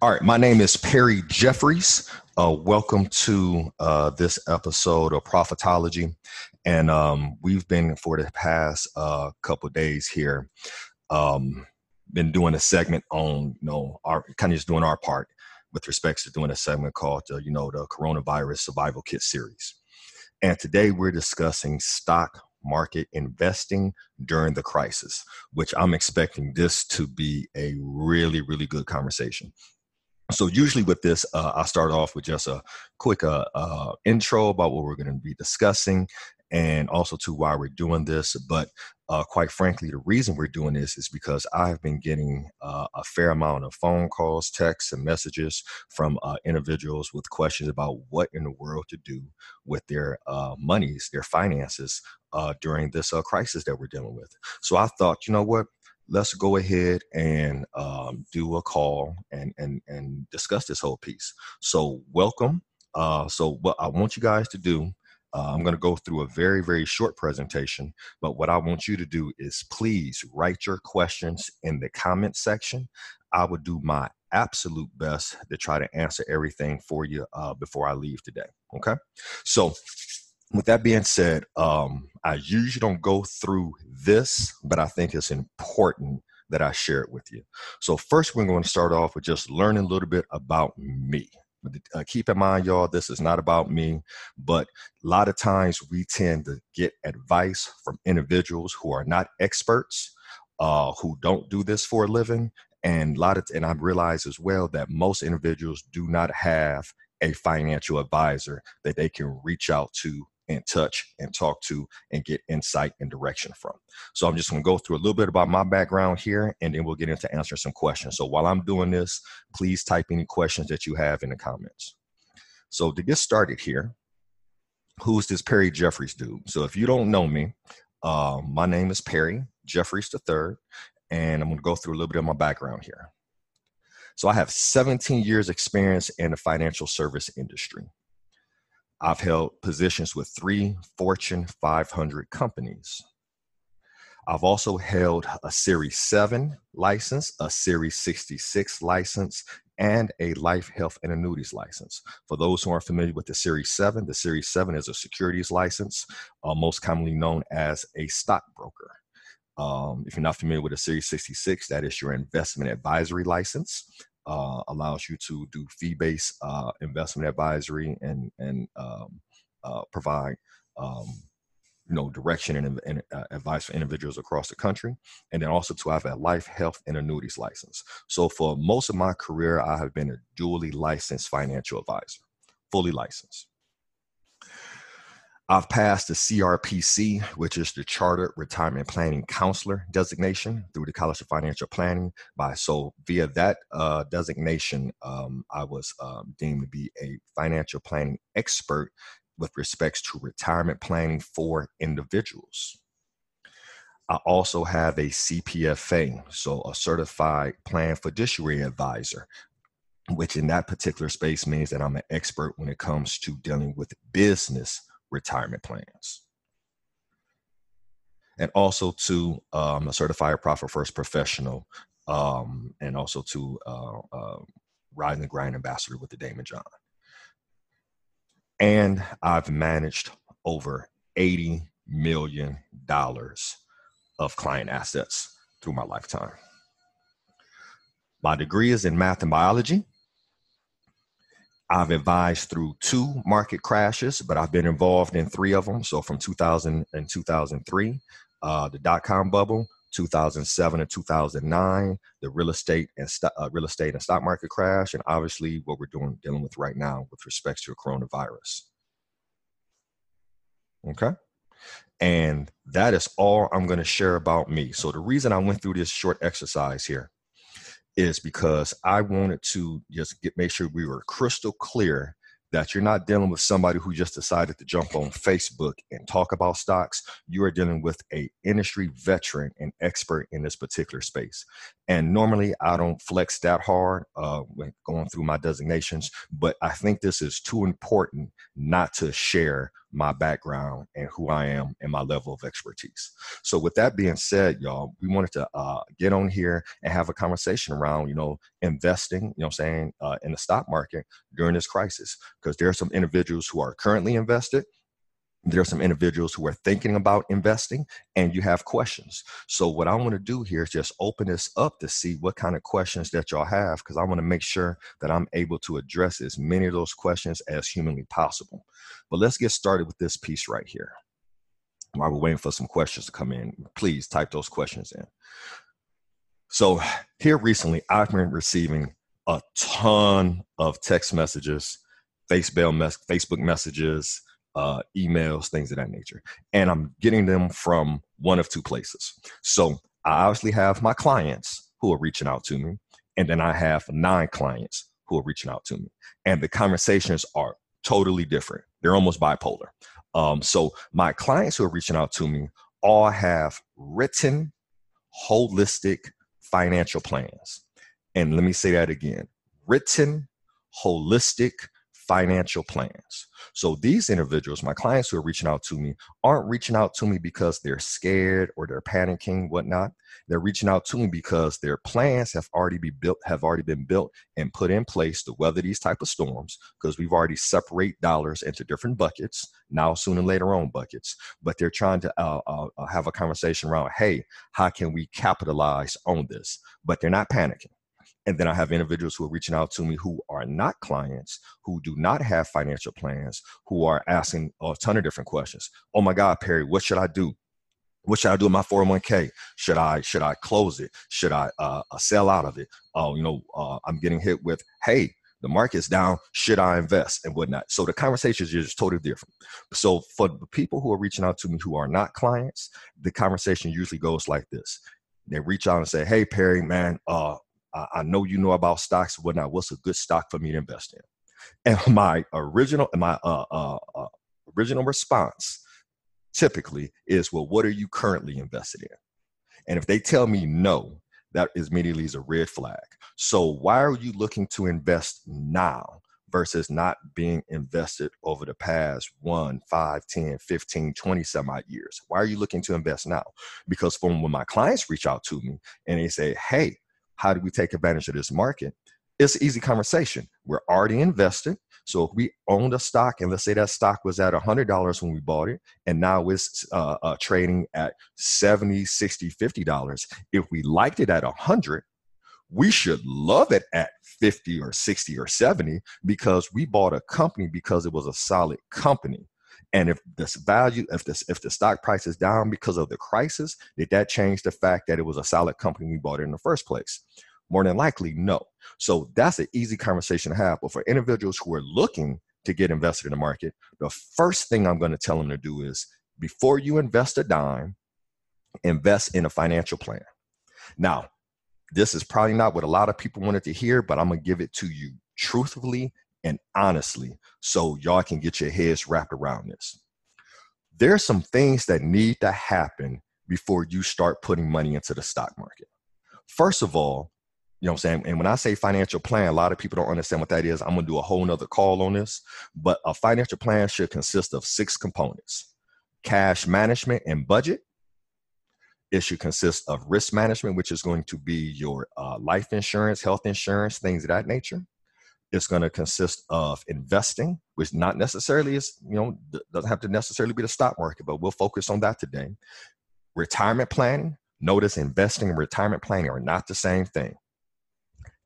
All right, my name is Perry Jeffries. Uh, welcome to uh, this episode of Profitology, and um, we've been for the past uh, couple days here, um, been doing a segment on you know our kind of just doing our part with respects to doing a segment called uh, you know the Coronavirus Survival Kit series, and today we're discussing stock market investing during the crisis, which I'm expecting this to be a really really good conversation so usually with this uh, i start off with just a quick uh, uh, intro about what we're going to be discussing and also to why we're doing this. But uh, quite frankly the reason we're doing this is because i've been getting uh, a fair amount of phone calls texts and messages from uh, individuals with questions about what in the world to do with their monies their finances during this crisis that we're dealing with. So i thought you know what let's go ahead and um, do a call and and and discuss this whole piece. So welcome. Uh, so what I want you guys to do, uh, I'm going to go through a very very short presentation. But what I want you to do is please write your questions in the comment section. I will do my absolute best to try to answer everything for you uh, before I leave today. Okay. So with that being said, um, I usually don't go through this, but I think it's important that I share it with you. So, first, we're going to start off with just learning a little bit about me. Uh, keep in mind, y'all, this is not about me, but a lot of times we tend to get advice from individuals who are not experts, uh, who don't do this for a living. And a lot of, and I realize as well that most individuals do not have a financial advisor that they can reach out to and touch and talk to and get insight and direction from. So I'm just going to go through a little bit about my background here and then we'll get into answering some questions. So while I'm doing this, please type any questions that you have in the comments. So to get started here, who's this Perry Jeffries dude? So if you don't know me, uh, my name is Perry Jeffries III, and I'm going to go through a little bit of my background here. So I have 17 years experience in the financial service industry. I've held positions with three Fortune 500 companies. I've also held a Series 7 license, a Series 66 license, and a life, health, and annuities license. For those who aren't familiar with the Series 7, the Series 7 is a securities license, uh, most commonly known as a stockbroker. Um, if you're not familiar with a Series 66, that is your investment advisory license uh, allows you to do fee-based uh, investment advisory and and um, uh, provide um, you know direction and, and uh, advice for individuals across the country and then also to have a life health and annuities license. So for most of my career i have been a dually licensed financial advisor fully licensed I've passed the CRPC, which is the Chartered Retirement Planning Counselor designation through the College of Financial Planning. By so via that uh, designation, um, I was um, deemed to be a financial planning expert with respects to retirement planning for individuals. I also have a CPFA, so a certified plan fiduciary advisor, which in that particular space means that I'm an expert when it comes to dealing with business retirement plans. And also to um, a certified profit first professional, um, and also to uh, uh, Rise and Grind ambassador with the Daymond John. And I've managed over $80 million of client assets through my lifetime. My degree is in math and biology. I've advised through two market crashes, but I've been involved in three of them. So from 2000 and 2003, uh, the dot com bubble, 2007 and 2009, the real estate and st- uh, real estate and stock market crash, and obviously what we're doing dealing with right now with respect to coronavirus. Okay. And that is all I'm going to share about me. So the reason I went through this short exercise here is because I wanted to just get make sure we were crystal clear that you're not dealing with somebody who just decided to jump on Facebook and talk about stocks. You are dealing with a industry veteran and expert in this particular space. And normally I don't flex that hard uh, when going through my designations, but I think this is too important not to share my background and who I am and my level of expertise. So, with that being said, y'all, we wanted to uh, get on here and have a conversation around, you know, investing, you know, I'm saying, uh, in the stock market during this crisis, because there are some individuals who are currently invested there are some individuals who are thinking about investing and you have questions. So what i want to do here is just open this up to see what kind of questions that y'all have because i want to make sure that i'm able to address as many of those questions as humanly possible. But let's get started with this piece right here. While we're waiting for some questions to come in please type those questions in. So here recently i've been receiving a ton of text messages facebook messages uh, emails, things of that nature. And I'm getting them from one of two places. So I obviously have my clients who are reaching out to me, and then I have nine clients who are reaching out to me. And the conversations are totally different. They're almost bipolar. Um, so my clients who are reaching out to me all have written, holistic financial plans. And let me say that again written, holistic financial plans. So these individuals, my clients who are reaching out to me, aren't reaching out to me because they're scared or they're panicking, whatnot. They're reaching out to me because their plans have already be built, have already been built and put in place to weather these type of storms. Because we've already separate dollars into different buckets now, soon and later on buckets. But they're trying to uh, uh, uh have a conversation around, hey, how can we capitalize on this? But they're not panicking and then I have individuals who are reaching out to me who are not clients, who do not have financial plans, who are asking a ton of different questions. Oh my God, Perry, what should I do? What should I do with my 401k? Should I should I close it? Should I uh, uh sell out of it? Oh, uh, you know, uh, I'm getting hit with, hey, the market's down. Should I invest and whatnot? So the conversations are just totally different. So for the people who are reaching out to me who are not clients, the conversation usually goes like this: They reach out and say, "Hey, Perry, man, uh, I, know you know about stocks whatnot. What's a good stock for me to invest in? And my original, my uh, uh, uh, original response typically is, well, what are you currently invested in? And if they tell me no, that is immediately is a red flag. So why are you looking to invest now versus not being invested over the past one, five, 10, 15, 20 some odd years? Why are you looking to invest now? Because from when my clients reach out to me and they say, hey, how do we take advantage of this market? It's easy conversation. We're already invested. So if we owned a stock and let's say that stock was at $100 when we bought it and now it's uh, uh, trading at 70, 60, $50. If we liked it at 100, we should love it at 50 or 60 or 70 because we bought a company because it was a solid company. And if this value, if this if the stock price is down because of the crisis, did that change the fact that it was a solid company we bought in the first place? More than likely, no. So that's an easy conversation to have. But for individuals who are looking to get invested in the market, the first thing I'm going to tell them to do is before you invest a dime, invest in a financial plan. Now, this is probably not what a lot of people wanted to hear, but I'm going to give it to you truthfully and honestly so y'all can get your heads wrapped around this. There's some things that need to happen before you start putting money into the stock market. First of all, you know what I'm saying? And when I say financial plan, a lot of people don't understand what that is. I'm gonna do a whole nother call on this, but a financial plan should consist of six components cash management and budget. It should consist of risk management, which is going to be your uh, life insurance, health insurance, things of that nature. It's going to consist of investing, which not necessarily is, you know, doesn't have to necessarily be the stock market, but we'll focus on that today. Retirement planning. Notice investing and retirement planning are not the same thing.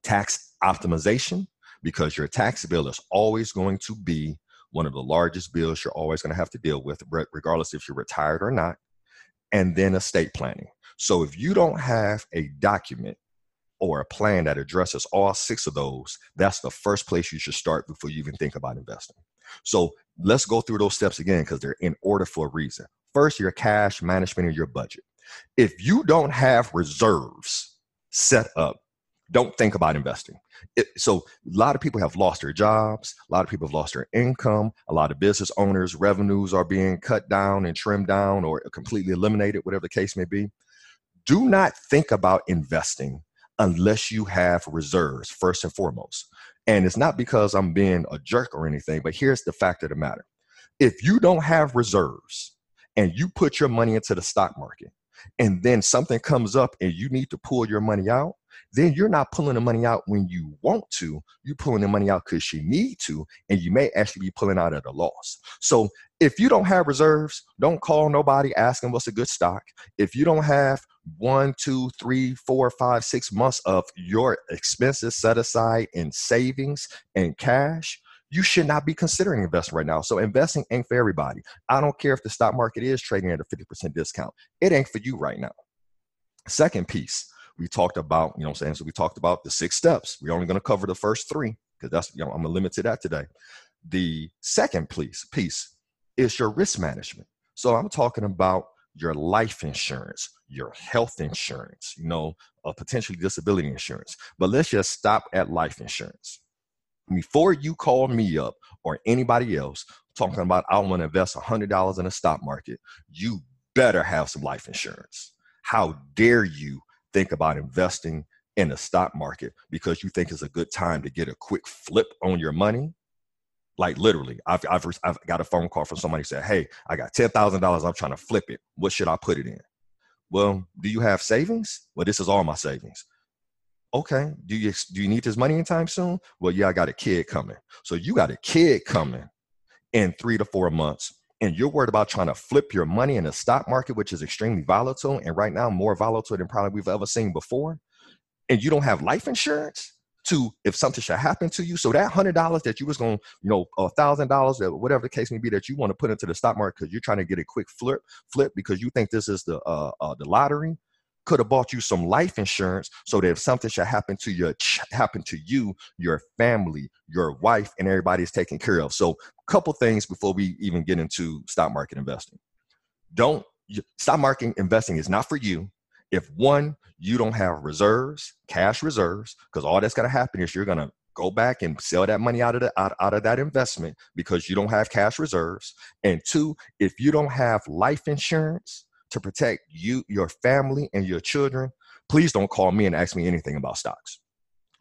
Tax optimization, because your tax bill is always going to be one of the largest bills you're always going to have to deal with, regardless if you're retired or not. And then estate planning. So if you don't have a document or a plan that addresses all six of those, that's the first place you should start before you even think about investing. So let's go through those steps again because they're in order for a reason. First, your cash management and your budget. If you don't have reserves set up, don't think about investing. It, so a lot of people have lost their jobs. A lot of people have lost their income. A lot of business owners' revenues are being cut down and trimmed down or completely eliminated, whatever the case may be. Do not think about investing unless you have reserves, first and foremost. And it's not because I'm being a jerk or anything, but here's the fact of the matter. if you don't have reserves and you put your money into the stock market and then something comes up and you need to pull your money out, then you're not pulling the money out when you want to. You're pulling the money out because you need to, and you may actually be pulling out at a loss. So if you don't have reserves, don't call nobody asking what's a good stock. If you don't have one, two, three, four, five, six months of your expenses set aside in savings and cash, you should not be considering investing right now. So investing ain't for everybody. I don't care if the stock market is trading at a 50% discount. It ain't for you right now. Second piece, we talked about, you know I'm saying? So we talked about the six steps. We're only going to cover the first three because that's, you know, I'm going to limit to that today. The second piece, piece is your risk management. So I'm talking about your life insurance, your health insurance, you know, a potentially disability insurance. But let's just stop at life insurance. Before you call me up or anybody else talking about I want to invest $100 in a stock market, you better have some life insurance. How dare you think about investing in the stock market because you think it's a good time to get a quick flip on your money? Like literally, I've, I've, I've got a phone call from somebody said, Hey, I got $10,000. I'm trying to flip it. What should I put it in? Well, do you have savings? Well, this is all my savings. Okay. Do you do you need this money anytime soon? Well, yeah, I got a kid coming. So you got a kid coming in three to four months, and you're worried about trying to flip your money in the stock market, which is extremely volatile, and right now more volatile than probably we've ever seen before. And you don't have life insurance to if something should happen to you. So that hundred dollars that you was going, you know, a thousand dollars, whatever the case may be, that you want to put into the stock market because you're trying to get a quick flip, flip because you think this is the uh, uh the lottery could have bought you some life insurance so that if something should happen to your happen to you your family your wife and everybody is taken care of. So a couple things before we even get into stock market investing. Don't stock market investing is not for you if one you don't have reserves cash reserves because all that's going to happen is you're going to go back and sell that money out of the out, out of that investment because you don't have cash reserves. And two if you don't have life insurance to protect you, your family, and your children, please don't call me and ask me anything about stocks.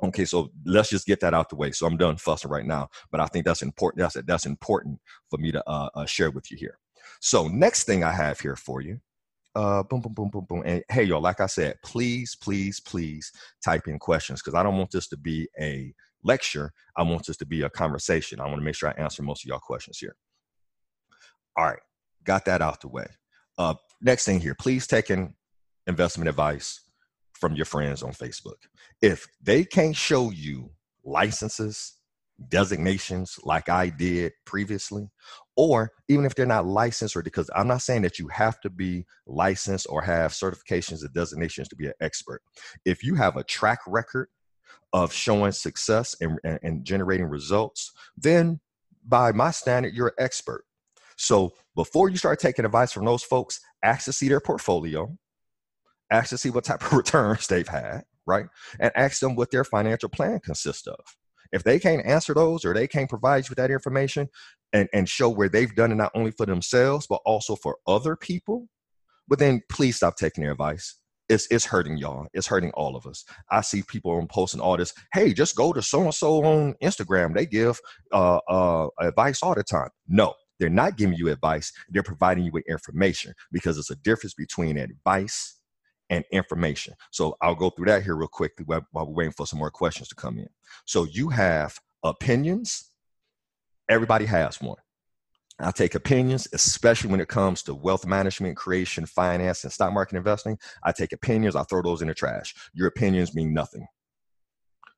Okay, so let's just get that out the way. So I'm done fussing right now, but I think that's important. That's that's important for me to uh, uh, share with you here. So next thing I have here for you, uh, boom, boom, boom, boom, boom. And hey, y'all, like I said, please, please, please type in questions because I don't want this to be a lecture. I want this to be a conversation. I want to make sure I answer most of y'all questions here. All right, got that out the way. Uh, next thing here, please take in investment advice from your friends on Facebook. If they can't show you licenses, designations like I did previously, or even if they're not licensed, or because I'm not saying that you have to be licensed or have certifications or designations to be an expert. If you have a track record of showing success and, and, and generating results, then by my standard, you're an expert. So before you start taking advice from those folks, ask to see their portfolio, ask to see what type of returns they've had, right? And ask them what their financial plan consists of. If they can't answer those or they can't provide you with that information and, and show where they've done it not only for themselves, but also for other people, but then please stop taking their advice. It's, it's hurting y'all. It's hurting all of us. I see people on posting all this. Hey, just go to so and so on Instagram. They give uh, uh, advice all the time. No, they're not giving you advice, they're providing you with information because there's a difference between advice and information. So I'll go through that here real quickly while, while we're waiting for some more questions to come in. So you have opinions, everybody has one. I take opinions, especially when it comes to wealth management, creation, finance, and stock market investing. I take opinions, I throw those in the trash. Your opinions mean nothing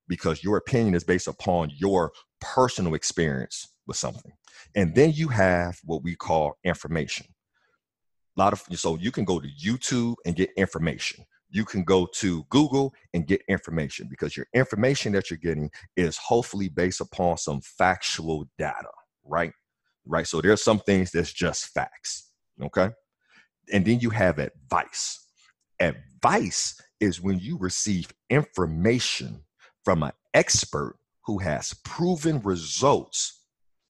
because your opinion is based upon your personal experience with something. And mm-hmm. then you have what we call information. A lot of so you can go to YouTube and get information. You can go to Google and get information because your information that you're getting is hopefully based upon some factual data, right? Right. So there's some things that's just facts. Okay. And then you have advice. Advice is when you receive information from an expert who has proven results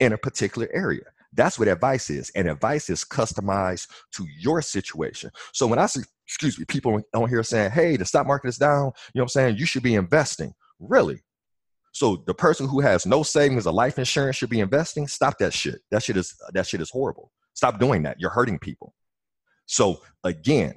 in a particular area. That's what advice is. And advice is customized to your situation. So when I see, excuse me, people on here saying, hey, the stock market is down, you know what I'm saying? You should be investing. Really? So the person who has no savings or life insurance should be investing. Stop that shit. That shit is that shit is horrible. Stop doing that. You're hurting people. So again,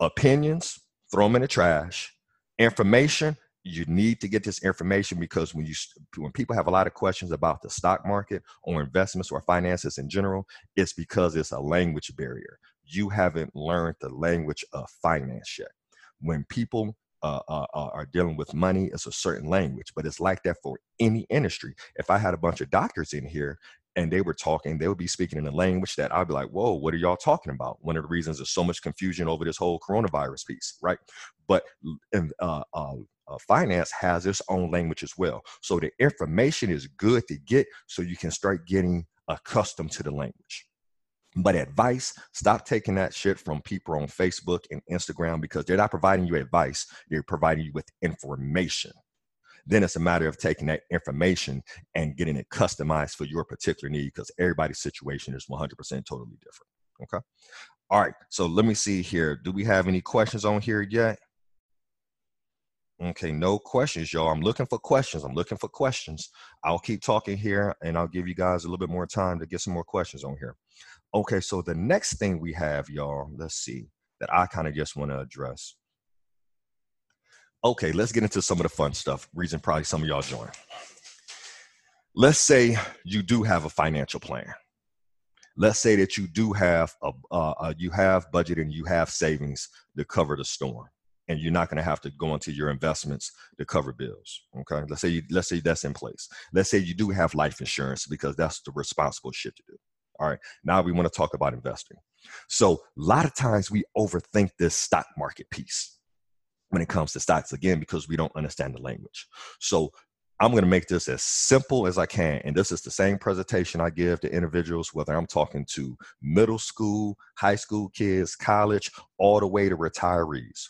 opinions, throw them in the trash. Information, you need to get this information because when you when people have a lot of questions about the stock market or investments or finances in general, it's because it's a language barrier. You haven't learned the language of finance yet. When people uh, uh, uh, are dealing with money, it's a certain language, but it's like that for any industry. If I had a bunch of doctors in here and they were talking, they would be speaking in a language that I'd be like, whoa, what are y'all talking about? One of the reasons there's so much confusion over this whole coronavirus piece, right? But uh, uh, uh, finance has its own language as well. So the information is good to get so you can start getting accustomed to the language. But advice, stop taking that shit from people on Facebook and Instagram because they're not providing you advice, they're providing you with information. Then it's a matter of taking that information and getting it customized for your particular need because everybody's situation is 100% totally different. Okay. All right. So let me see here. Do we have any questions on here yet? Okay, no questions, y'all. I'm looking for questions. I'm looking for questions. I'll keep talking here and I'll give you guys a little bit more time to get some more questions on here. Okay, so the next thing we have, y'all, let's see, that I kind of just want to address Okay, let's get into some of the fun stuff. Reason probably some of y'all join. Let's say you do have a financial plan. Let's say that you do have a, uh, you have budget and you have savings to cover the storm, and you're not going to have to go into your investments to cover bills. Okay, let's say you, let's say that's in place. Let's say you do have life insurance because that's the responsible shit to do. All right, now we want to talk about investing. So a lot of times we overthink this stock market piece when it comes to stocks again because we don't understand the language. So I'm going to make this as simple as I can. And this is the same presentation I give to individuals, whether I'm talking to middle school, high school kids, college, all the way to retirees.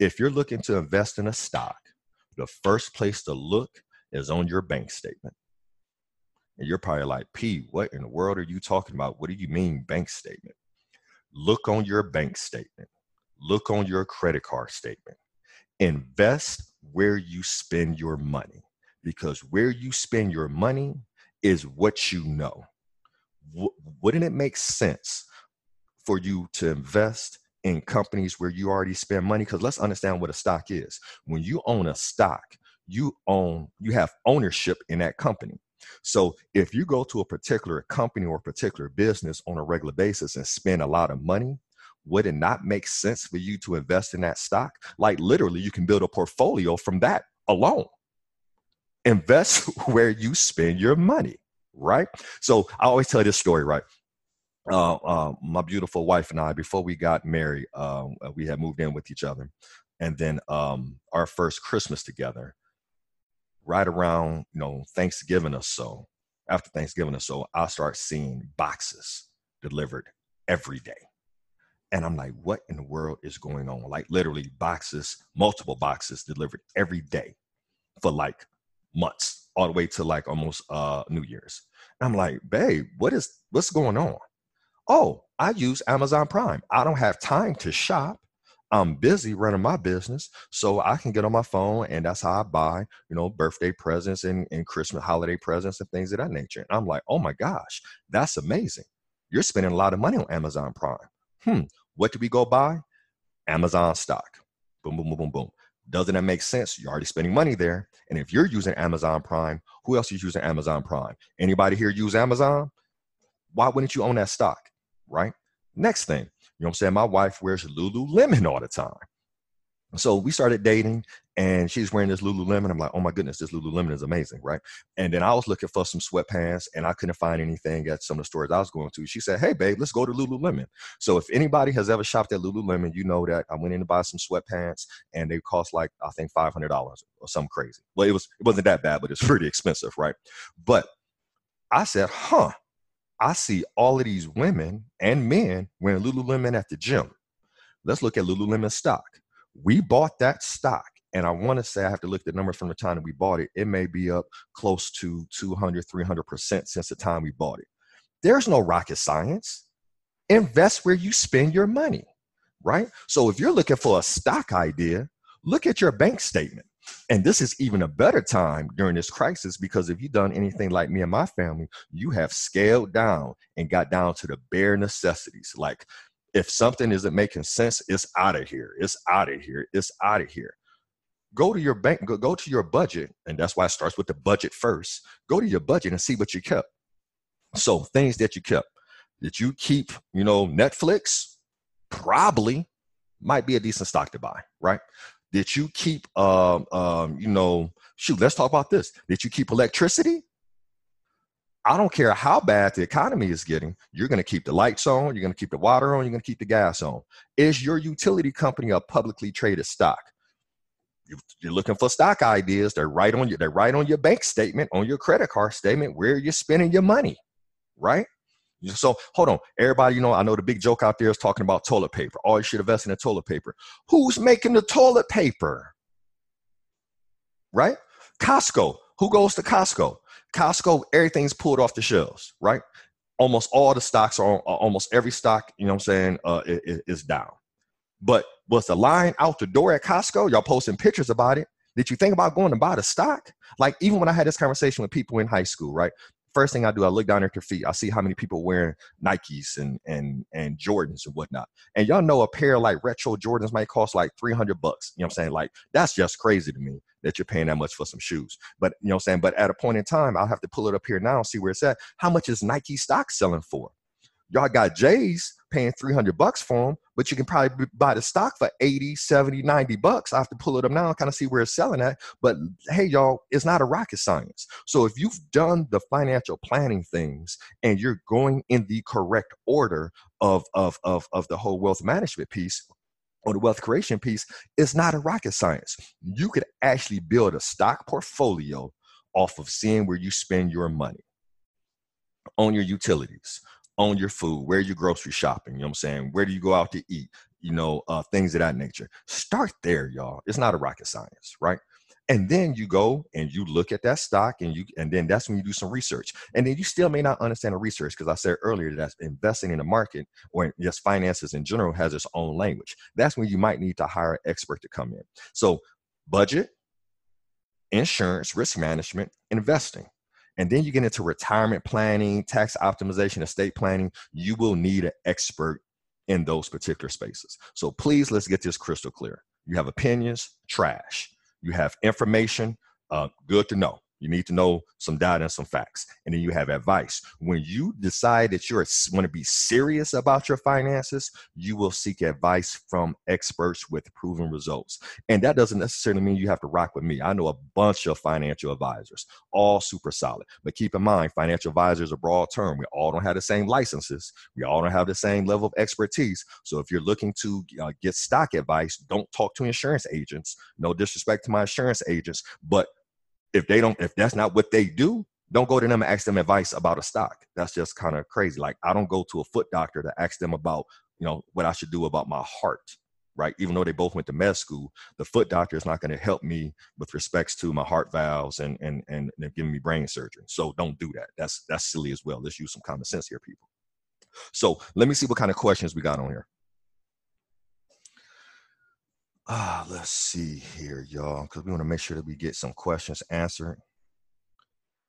If you're looking to invest in a stock, the first place to look is on your bank statement. And you're probably like, P, what in the world are you talking about? What do you mean bank statement? Look on your bank statement. Look on your credit card statement invest where you spend your money because where you spend your money is what you know. W- wouldn't it make sense for you to invest in companies where you already spend money? Because let's understand what a stock is. When you own a stock, you own, you have ownership in that company. So if you go to a particular company or a particular business on a regular basis and spend a lot of money, would it not make sense for you to invest in that stock? Like literally, you can build a portfolio from that alone. Invest where you spend your money, right? So I always tell this story, right? Uh, uh, my beautiful wife and I, before we got married, uh, we had moved in with each other, and then um, our first Christmas together, right around you know Thanksgiving or so, after Thanksgiving or so, I start seeing boxes delivered every day and I'm like, what in the world is going on? Like literally boxes, multiple boxes delivered every day for like months, all the way to like almost uh New Year's. And I'm like, babe, what is what's going on? Oh, I use Amazon Prime. I don't have time to shop. I'm busy running my business, so I can get on my phone, and that's how I buy, you know, birthday presents and, and Christmas holiday presents and things of that nature. And I'm like, oh my gosh, that's amazing. You're spending a lot of money on Amazon Prime. Hmm, what do we go buy? Amazon stock. Boom, boom, boom, boom, boom. Doesn't that make sense? You're already spending money there. And if you're using Amazon Prime, who else is using Amazon Prime? Anybody here use Amazon? Why wouldn't you own that stock? Right? Next thing, you know what I'm saying? My wife wears Lululemon all the time. So we started dating and she's wearing this Lululemon. I'm like, oh my goodness, this Lululemon is amazing, right? And then I was looking for some sweatpants and I couldn't find anything at some of the stores I was going to. She said, hey, babe, let's go to Lululemon. So if anybody has ever shopped at Lululemon, you know that I went in to buy some sweatpants and they cost like, I think $500 or something crazy. Well, it, was, it wasn't that bad, but it's pretty expensive, right? But I said, huh, I see all of these women and men wearing Lululemon at the gym. Let's look at Lululemon stock. We bought that stock and I want to say I have to look at the numbers from the time that we bought it. It may be up close to 200, 300% since the time we bought it. There's no rocket science. Invest where you spend your money, right? So if you're looking for a stock idea, look at your bank statement. And this is even a better time during this crisis because if you've done anything like me and my family, you have scaled down and got down to the bare necessities. Like if something isn't making sense, it's out of here. It's out of here. It's out of here. Go to your bank, go, go to your budget, and that's why it starts with the budget first. Go to your budget and see what you kept. So things that you kept. Did you keep, you know, Netflix? Probably might be a decent stock to buy, right? Did you keep, um, um, you know, shoot, let's talk about this. Did you keep electricity? I don't care how bad the economy is getting, you're going to keep the lights on, you're going to keep the water on, you're going to keep the gas on. Is your utility company a publicly traded stock? You're looking for stock ideas. They're right on your, they're right on your bank statement, on your credit card statement, where you're spending your money, right? So hold on, everybody. You know, I know the big joke out there is talking about toilet paper. Oh, you should invest in the toilet paper. Who's making the toilet paper? Right? Costco. Who goes to Costco? Costco. Everything's pulled off the shelves. Right? Almost all the stocks are on, almost every stock. You know, what I'm saying uh, is, is down. But was the line out the door at Costco? Y'all posting pictures about it. Did you think about going to buy the stock? Like even when I had this conversation with people in high school, right? First thing I do, I look down at their feet. I see how many people wearing Nikes and and and Jordans and whatnot. And y'all know a pair of like retro Jordans might cost like 300 bucks. You know what I'm saying? Like that's just crazy to me that you're paying that much for some shoes. But you know what I'm saying? But at a point in time, I'll have to pull it up here now and see where it's at. How much is Nike stock selling for? Y'all got J's paying 300 bucks for them, but you can probably buy the stock for 80, 70, 90 bucks. I have to pull it up now and kind of see where it's selling at. But hey, y'all, it's not a rocket science. So if you've done the financial planning things and you're going in the correct order of, of, of, of the whole wealth management piece, or the wealth creation piece, it's not a rocket science. You could actually build a stock portfolio off of seeing where you spend your money on your utilities, on your food, where you grocery shopping, you know what I'm saying? Where do you go out to eat? You know, uh, things of that nature. Start there, y'all. It's not a rocket science, right? And then you go and you look at that stock and you and then that's when you do some research. And then you still may not understand the research because I said earlier that investing in the market or just finances in general has its own language. That's when you might need to hire an expert to come in. So budget, insurance, risk management, investing and then you get into retirement planning, tax optimization, estate planning, you will need an expert in those particular spaces. So please, let's get this crystal clear. You have opinions, trash. You have information, uh, good to know. You need to know some data and some facts. And then you have advice. When you decide that you're want to be serious about your finances, you will seek advice from experts with proven results. And that doesn't necessarily mean you have to rock with me. I know a bunch of financial advisors, all super solid. But keep in mind, financial advisors are a broad term. We all don't have the same licenses. We all don't have the same level of expertise. So if you're looking to uh, get stock advice, don't talk to insurance agents. No disrespect to my insurance agents, but if they don't, if that's not what they do, don't go to them and ask them advice about a stock. That's just kind of crazy. Like I don't go to a foot doctor to ask them about, you know, what I should do about my heart, right? Even though they both went to med school, the foot doctor is not going to help me with respects to my heart valves and and and they're giving me brain surgery. So don't do that. That's that's silly as well. Let's use some common sense here, people. So let me see what kind of questions we got on here. Ah, let's see here, y'all, because we want to make sure that we get some questions answered.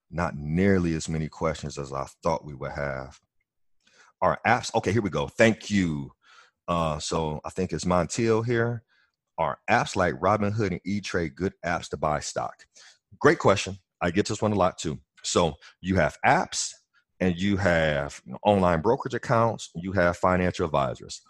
Not nearly as many questions as I thought we would have. Our apps, okay, here we go. Thank you. Uh, so I think it's Montiel here. Are apps like Robinhood and E-Trade good apps to buy stock? Great question. I get this one a lot too. So you have apps and you have online brokerage accounts, you have financial advisors.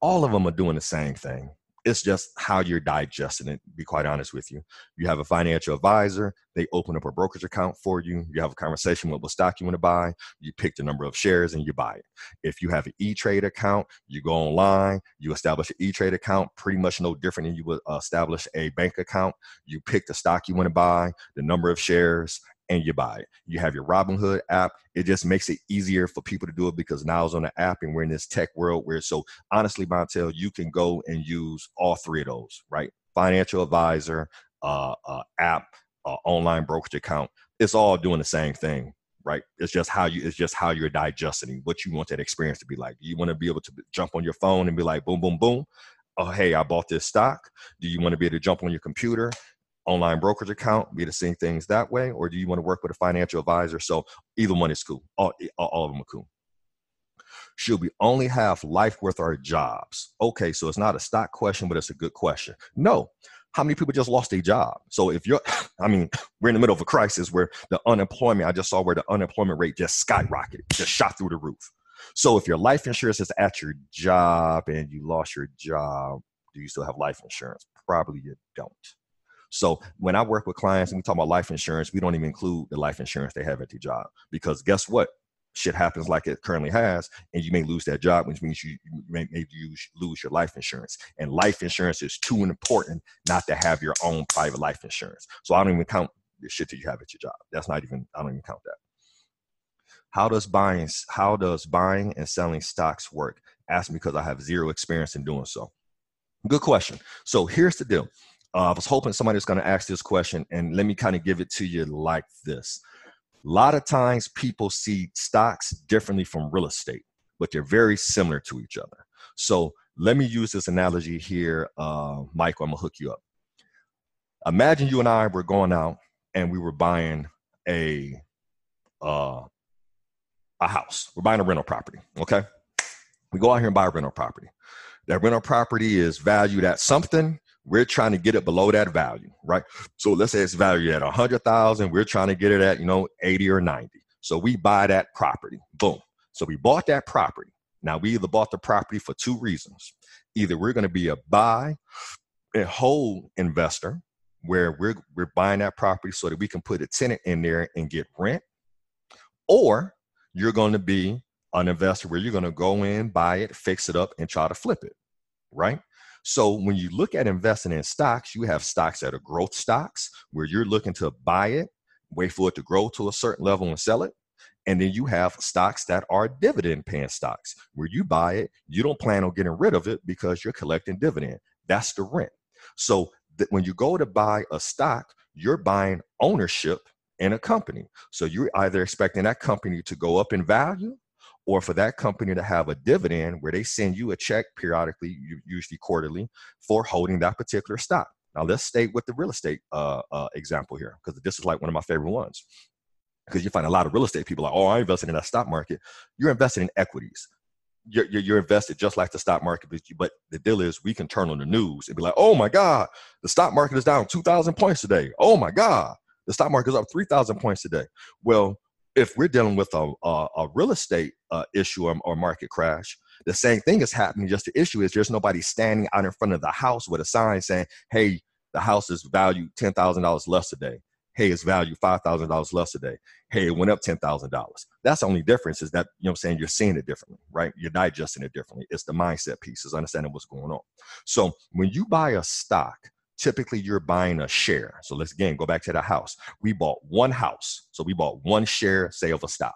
All of them are doing the same thing it's just how you're digesting it be quite honest with you. You have a financial advisor they open up a brokerage account for you you have a conversation with what stock you want to buy you pick the number of shares and you buy it. If you have an e-trade account you go online you establish an e-trade account pretty much no different than you would establish a bank account. You pick the stock you want to buy the number of shares and you buy it. You have your Robinhood app. It just makes it easier for people to do it because now it's on the app and we're in this tech world where so honestly, Montel, you can go and use all three of those, right? Financial advisor, uh, uh, app, uh, online brokerage account. It's all doing the same thing, right? It's just how you it's just how you're digesting what you want that experience to be like. You want to be able to jump on your phone and be like boom, boom, boom. Oh, hey, I bought this stock. Do you want to be able to jump on your computer online brokerage account, be to seeing things that way, or do you want to work with a financial advisor? So either one is cool. All, all of them are cool. Should we only have life worth our jobs? Okay, so it's not a stock question, but it's a good question. No. How many people just lost a job? So if you're, I mean, we're in the middle of a crisis where the unemployment, I just saw where the unemployment rate just skyrocketed, just shot through the roof. So if your life insurance is at your job and you lost your job, do you still have life insurance? Probably you don't. So when I work with clients and we talk about life insurance, we don't even include the life insurance they have at the job because guess what? Shit happens like it currently has, and you may lose that job, which means you, may, maybe you lose your life insurance. And life insurance is too important not to have your own private life insurance. So I don't even count the shit that you have at your job. That's not even I don't even count that. How does buying how does buying and selling stocks work? Ask me because I have zero experience in doing so. Good question. So here's the deal. Uh, I was hoping somebody was going to ask this question, and let me kind of give it to you like this. A lot of times people see stocks differently from real estate, but they're very similar to each other. So let me use this analogy here, uh, Michael. I'm gonna hook you up. Imagine you and I were going out and we were buying a uh, a house. We're buying a rental property. Okay, we go out here and buy a rental property. That rental property is valued at something. We're trying to get it below that value, right? So let's say it's valued at hundred thousand. We're trying to get it at you know eighty or ninety. So we buy that property. Boom. So we bought that property. Now we either bought the property for two reasons. Either we're going to be a buy and hold investor, where we're we're buying that property so that we can put a tenant in there and get rent, or you're going to be an investor where you're going to go in, buy it, fix it up, and try to flip it, right? So when you look at investing in stocks, you have stocks that are growth stocks where you're looking to buy it, wait for it to grow to a certain level and sell it. And then you have stocks that are dividend paying stocks where you buy it, you don't plan on getting rid of it because you're collecting dividend. That's the rent. So that when you go to buy a stock, you're buying ownership in a company. So you're either expecting that company to go up in value or for that company to have a dividend where they send you a check periodically, usually quarterly, for holding that particular stock. Now let's stay with the real estate uh, uh, example here because this is like one of my favorite ones. Because you find a lot of real estate people like, oh, I invested in that stock market. You're invested in equities. You're, you're, you're, invested just like the stock market, but, you, but the deal is we can turn on the news and be like, oh my God, the stock market is down 2,000 points today. Oh my God, the stock market is up 3,000 points today. Well, if we're dealing with a, a, a real estate uh, issue or, or, market crash, the same thing is happening. Just the issue is there's nobody standing out in front of the house with a sign saying, "Hey, the house is valued ten thousand dollars less today." Hey, it's valued five thousand dollars less today. Hey, it went up ten thousand dollars. That's the only difference is that you know I'm saying you're seeing it differently, right? You're digesting it differently. It's the mindset piece, is understanding what's going on. So when you buy a stock, typically you're buying a share. So let's again go back to the house. We bought one house. So we bought one share, say, of a stock.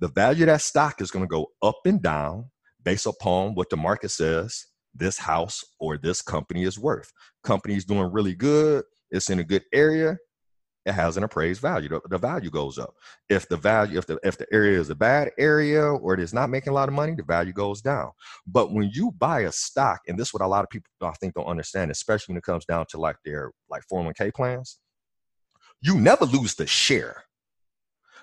The value of that stock is going to go up and down based upon what the market says this house or this company is worth. Company is doing really good. It's in a good area it has an appraised value. The, the, value goes up. If the value, if the if the area is a bad area or it is not making a lot of money, the value goes down. But when you buy a stock, and this is what a lot of people I think don't understand, especially when it comes down to like their like 401k plans, you never lose the share.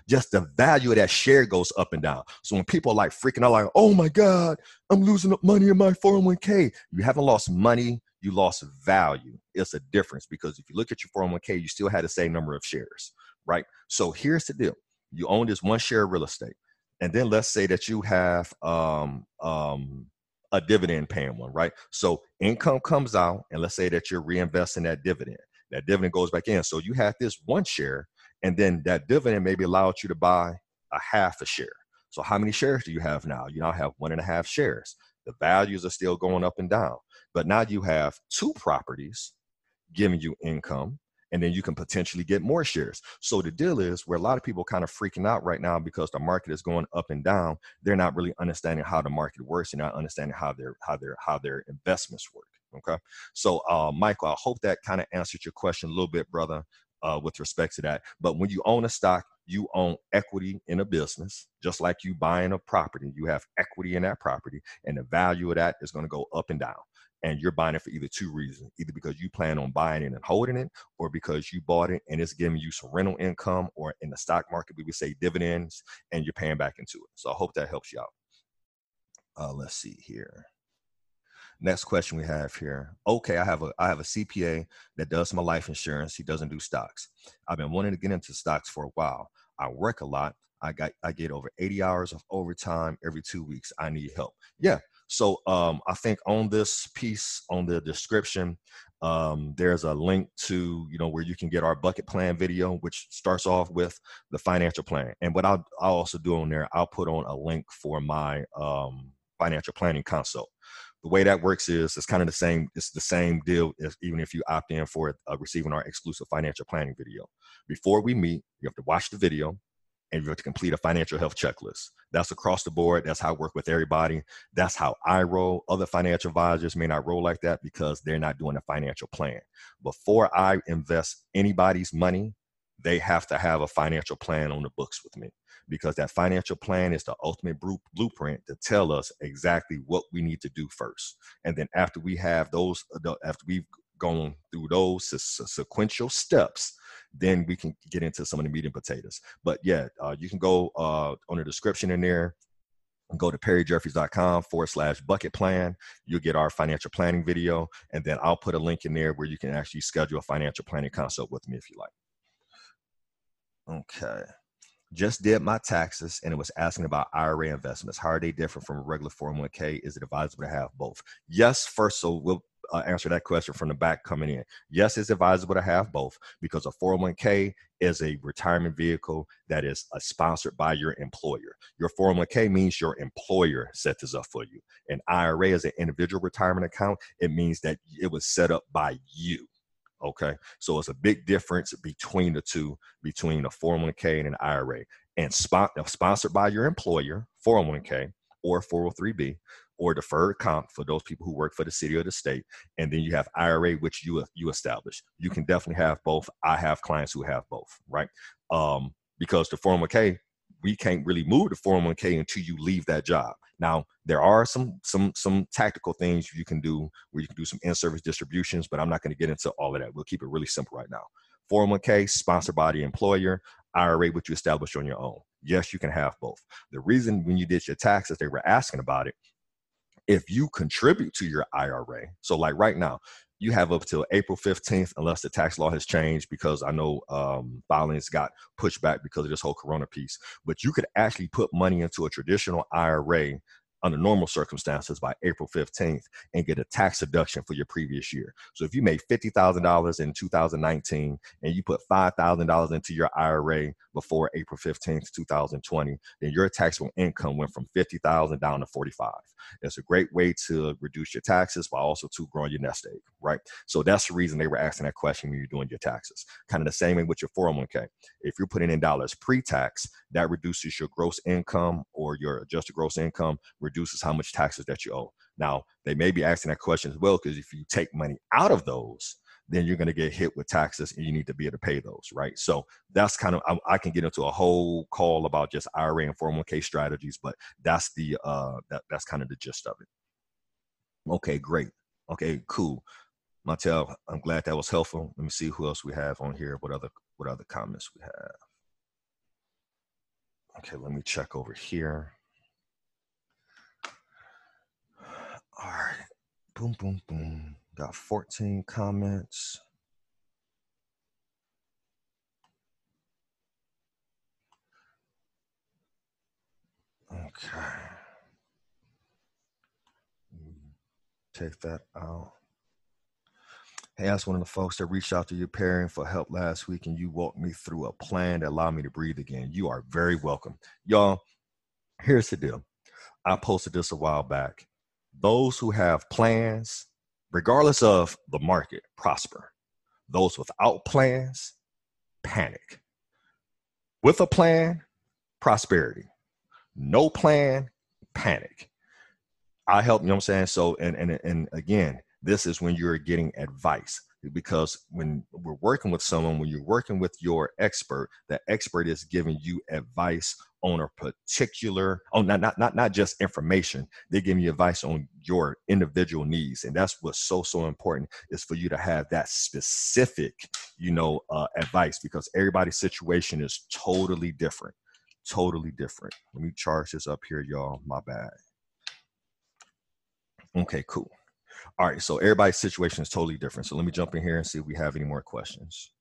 Just the value of that share goes up and down. So when people are like freaking out, like, oh my God, I'm losing money in my 401k, you haven't lost money you lost value. It's a difference because if you look at your 401k, you still had the same number of shares, right? So here's the deal you own this one share of real estate. And then let's say that you have um, um, a dividend paying one, right? So income comes out, and let's say that you're reinvesting that dividend. That dividend goes back in. So you have this one share, and then that dividend maybe allowed you to buy a half a share. So how many shares do you have now? You now have one and a half shares. The values are still going up and down. But now you have two properties giving you income, and then you can potentially get more shares. So the deal is where a lot of people kind of freaking out right now because the market is going up and down. They're not really understanding how the market works and they're not understanding how their how their how their investments work. Okay. So uh, Michael, I hope that kind of answered your question a little bit, brother. Uh, with respect to that. But when you own a stock, you own equity in a business, just like you buying a property. You have equity in that property, and the value of that is going to go up and down. And you're buying it for either two reasons either because you plan on buying it and holding it, or because you bought it and it's giving you some rental income, or in the stock market, we would say dividends, and you're paying back into it. So I hope that helps you out. Uh, let's see here. Next question we have here. Okay, I have a I have a CPA that does my life insurance. He doesn't do stocks. I've been wanting to get into stocks for a while. I work a lot. I got I get over 80 hours of overtime every two weeks. I need help. Yeah. So um, I think on this piece on the description, um, there's a link to you know where you can get our bucket plan video, which starts off with the financial plan. And what I'll, I'll also do on there, I'll put on a link for my um, financial planning consult the way that works is it's kind of the same it's the same deal as even if you opt in for uh, receiving our exclusive financial planning video. Before we meet you have to watch the video and you have to complete a financial health checklist. That's across the board that's how i work with everybody that's how i roll. Other financial advisors may not roll like that because they're not doing a financial plan. Before i invest anybody's money they have to have a financial plan on the books with me because that financial plan is the ultimate blueprint to tell us exactly what we need to do first. And then after we have those, after we've gone through those sequential steps, then we can get into some of the meat and potatoes. But yeah, uh, you can go uh, on the description in there. Go to perryjeffries.com forward slash bucket plan. You'll get our financial planning video. And then I'll put a link in there where you can actually schedule a financial planning consult with me if you like. Okay just did my taxes and it was asking about IRA investments. How are they different from a regular 401k? Is it advisable to have both? Yes, first, so we'll uh, answer that question from the back coming in. Yes, it's advisable to have both because a 401k is a retirement vehicle that is uh, sponsored by your employer. Your 401k means your employer set this up for you. An IRA is an individual retirement account. It means that it was set up by you. Okay. So it's a big difference between the two, between a 401k and an IRA. And spot, sponsored by your employer, 401k or 403b, or deferred comp for those people who work for the city or the state. And then you have IRA, which you you establish. You can definitely have both. I have clients who have both, right? Um, because the 401k, we can't really move the 401k until you leave that job. Now, there are some some some tactical things you can do where you can do some in-service distributions, but I'm not going to get into all of that. We'll keep it really simple right now. 401k sponsored by the employer, IRA which you establish on your own. Yes, you can have both. The reason when you did your taxes, they were asking about it. If you contribute to your IRA, so like right now, you have up till April 15th, unless the tax law has changed, because I know um, filings got pushed back because of this whole corona piece. But you could actually put money into a traditional IRA under normal circumstances by April 15th and get a tax deduction for your previous year. So if you made $50,000 in 2019 and you put $5,000 into your IRA before April 15th, 2020, then your taxable income went from 50,000 down to 45. It's a great way to reduce your taxes while also to growing your nest egg, right? So that's the reason they were asking that question when you're doing your taxes. Kind of the same way with your 401k. If you're putting in dollars pre-tax, that reduces your gross income or your adjusted gross income, reduces how much taxes that you owe. Now, they may be asking that question as well, because if you take money out of those, then you're going to get hit with taxes and you need to be able to pay those, right? So that's kind of, I, I can get into a whole call about just IRA and 401k strategies, but that's the, uh, that, that's kind of the gist of it. Okay, great. Okay, cool. Mattel, I'm glad that was helpful. Let me see who else we have on here. What other, what other comments we have? Okay, let me check over here. All right. Boom, boom, boom. Got 14 comments. Okay. Take that out. Hey, that's one of the folks that reached out to your parent for help last week, and you walked me through a plan that allowed me to breathe again. You are very welcome. Y'all, here's the deal. I posted this a while back those who have plans, regardless of the market, prosper. Those without plans, panic. With a plan, prosperity. No plan, panic. I help, you know what I'm saying? So, and, and, and again, this is when you're getting advice. Because when we're working with someone, when you're working with your expert, the expert is giving you advice on a particular, oh, not not not not just information. They're giving you advice on your individual needs, and that's what's so so important is for you to have that specific, you know, uh, advice because everybody's situation is totally different, totally different. Let me charge this up here, y'all. My bad. Okay, cool. All right, so everybody's situation is totally different. So let me jump in here and see if we have any more questions.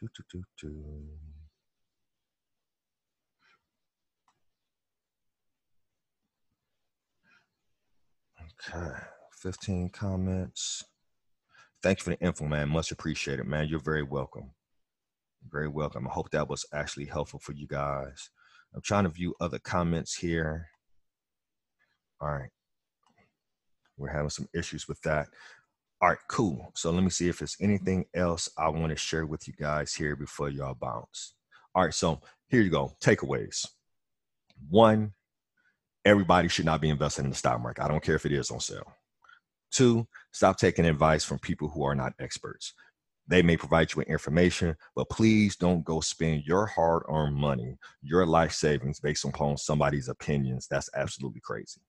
Do, do, do, okay, 15 comments. Thank you for the info, man. Much appreciated, man. You're very welcome. Very welcome. I hope that was actually helpful for you guys. I'm trying to view other comments here. All right. We're having some issues with that. All right, cool. So let me see if there's anything else I want to share with you guys here before y'all bounce. All right, so here you go. Takeaways. One, everybody should not be investing in the stock market. I don't care if it is on sale. Two, stop taking advice from people who are not experts. They may provide you with information, but please don't go spend your hard earned money, your life savings based upon somebody's opinions. That's absolutely crazy.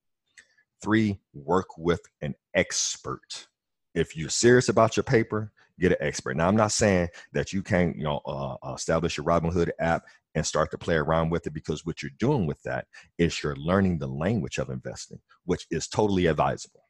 Three, work with an expert. If you're serious about your paper, get an expert. Now, I'm not saying that you can't, you know, uh, uh, establish your Robinhood app and start to play around with it because what you're doing with that is you're learning the language of investing, which is totally advisable.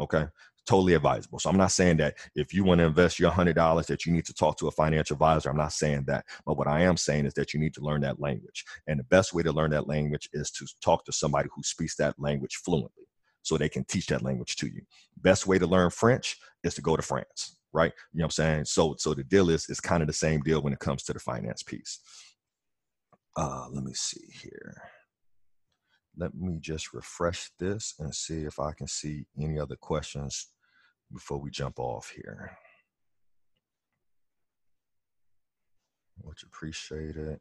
Okay, totally advisable. So I'm not saying that if you want to invest your hundred dollars that you need to talk to a financial advisor. I'm not saying that, but what I am saying is that you need to learn that language, and the best way to learn that language is to talk to somebody who speaks that language fluently so they can teach that language to you. Best way to learn French is to go to France, right? You know what I'm saying? So so the deal is is kind of the same deal when it comes to the finance piece. Uh, let me see here. Let me just refresh this and see if I can see any other questions before we jump off here. Much appreciated.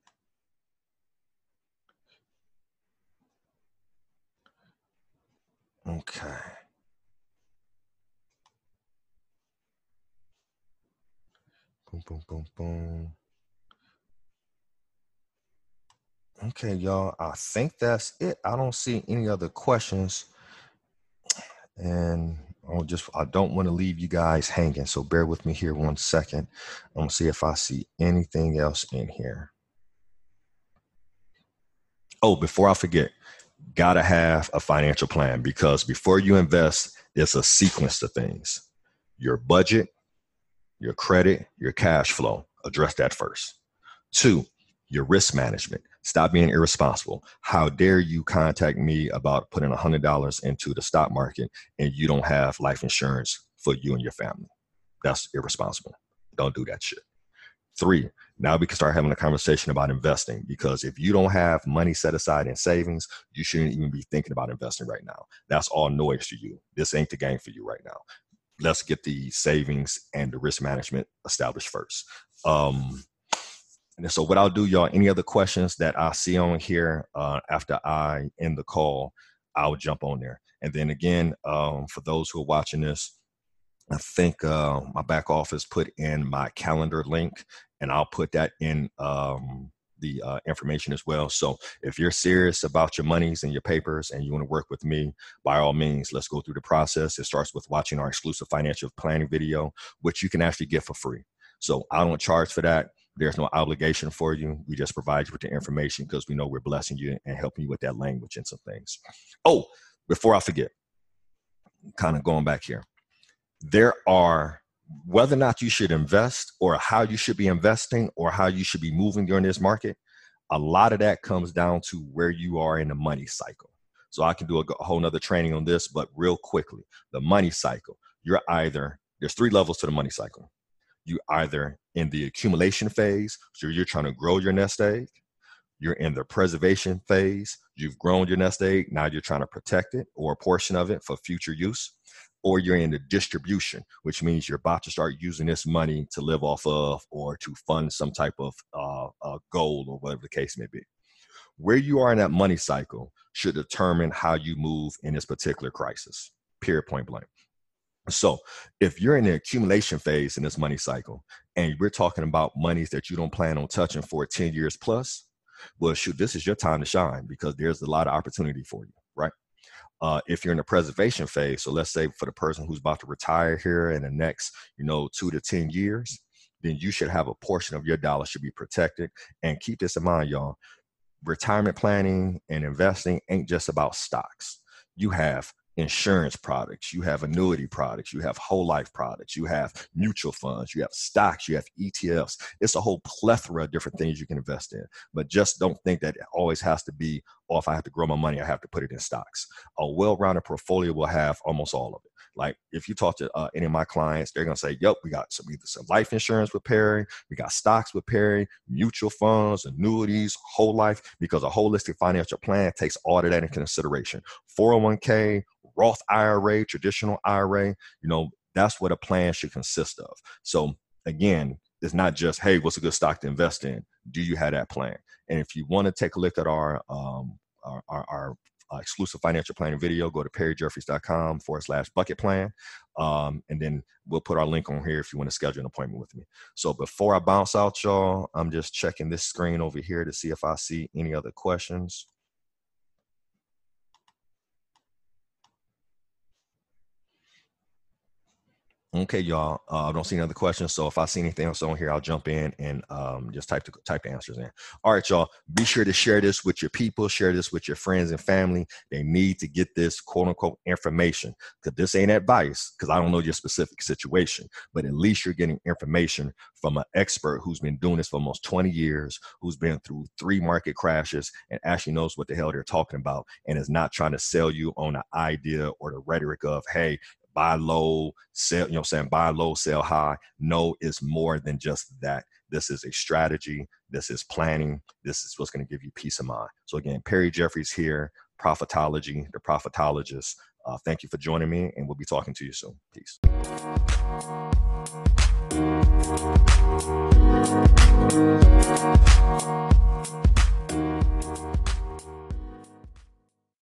Okay. Boom, boom, boom, boom. Okay, y'all. I think that's it. I don't see any other questions. And I'll just I don't want to leave you guys hanging. So bear with me here one second. I'm gonna see if I see anything else in here. Oh, before I forget, got to have a financial plan because before you invest, it's a sequence of things your budget, your credit, your cash flow. Address that first. Two, your risk management. Stop being irresponsible. How dare you contact me about putting $100 into the stock market and you don't have life insurance for you and your family? That's irresponsible. Don't do that shit. Three, now we can start having a conversation about investing because if you don't have money set aside in savings, you shouldn't even be thinking about investing right now. That's all noise to you. This ain't the game for you right now. Let's get the savings and the risk management established first. Um, and so, what I'll do, y'all, any other questions that I see on here uh, after I end the call, I'll jump on there. And then again, um, for those who are watching this, I think uh, my back office put in my calendar link, and I'll put that in um, the uh, information as well. So if you're serious about your monies and your papers and you want to work with me, by all means, let's go through the process. It starts with watching our exclusive financial planning video, which you can actually get for free. So I don't charge for that. There's no obligation for you. We just provide you with the information because we know we're blessing you and helping you with that language and some things. Oh, before I forget, kind of going back here there are whether or not you should invest or how you should be investing or how you should be moving during this market a lot of that comes down to where you are in the money cycle. So i can do a, whole nother training on this but real quickly the money cycle. You're either there's three levels to the money cycle. You either in the accumulation phase so you're trying to grow your nest egg. You're in the preservation phase. You've grown your nest egg. Now you're trying to protect it or a portion of it for future use or you're in the distribution, which means you're about to start using this money to live off of or to fund some type of uh, goal or whatever the case may be. Where you are in that money cycle should determine how you move in this particular crisis. Period, point blank. So if you're in the accumulation phase in this money cycle and we're talking about monies that you don't plan on touching for 10 years plus, well, shoot, this is your time to shine because there's a lot of opportunity for you, right? Uh, if you're in the preservation phase, so let's say for the person who's about to retire here in the next, you know, two to 10 years, then you should have a portion of your dollar should be protected. And keep this in mind, y'all. Retirement planning and investing ain't just about stocks. You have insurance products, you have annuity products, you have whole life products, you have mutual funds, you have stocks, you have ETFs. It's a whole plethora of different things you can invest in. But just don't think that it always has to be, oh, if I have to grow my money, I have to put it in stocks. A well rounded portfolio will have almost all of it. Like if you talk to uh, any of my clients, they're gonna say, "Yep, we got some either some life insurance with Perry, we got stocks with Perry, mutual funds, annuities, whole life." Because a holistic financial plan takes all of that in consideration. 401k, Roth IRA, traditional IRA, you know, that's what a plan should consist of. So again, it's not just, hey, what's a good stock to invest in? Do you have that plan? And if you want to take a look at our um, our, our, our uh, exclusive financial planning video, go to perryjeffries.com forward slash bucket plan. Um, and then we'll put our link on here if you want to schedule an appointment with me. So before I bounce out, y'all, I'm just checking this screen over here to see if I see any other questions. Okay, y'all. Uh, I don't see any other questions. So if I see anything else on here, I'll jump in and um, just type the type the answers in. All right, y'all. Be sure to share this with your people. Share this with your friends and family. They need to get this quote unquote information because this ain't advice because I don't know your specific situation, but at least you're getting information from an expert who's been doing this for almost 20 years, who's been through three market crashes and actually knows what the hell they're talking about and is not trying to sell you on an idea or the rhetoric of, hey, buy low, sell, you know, saying buy low, sell high. No, it's more than just that. This is a strategy. This is planning. This is what's going to give you peace of mind. So again, Perry Jeffries here, Profitology, the Profitologist. Uh, thank you for joining me, and we'll be talking to you soon. Peace.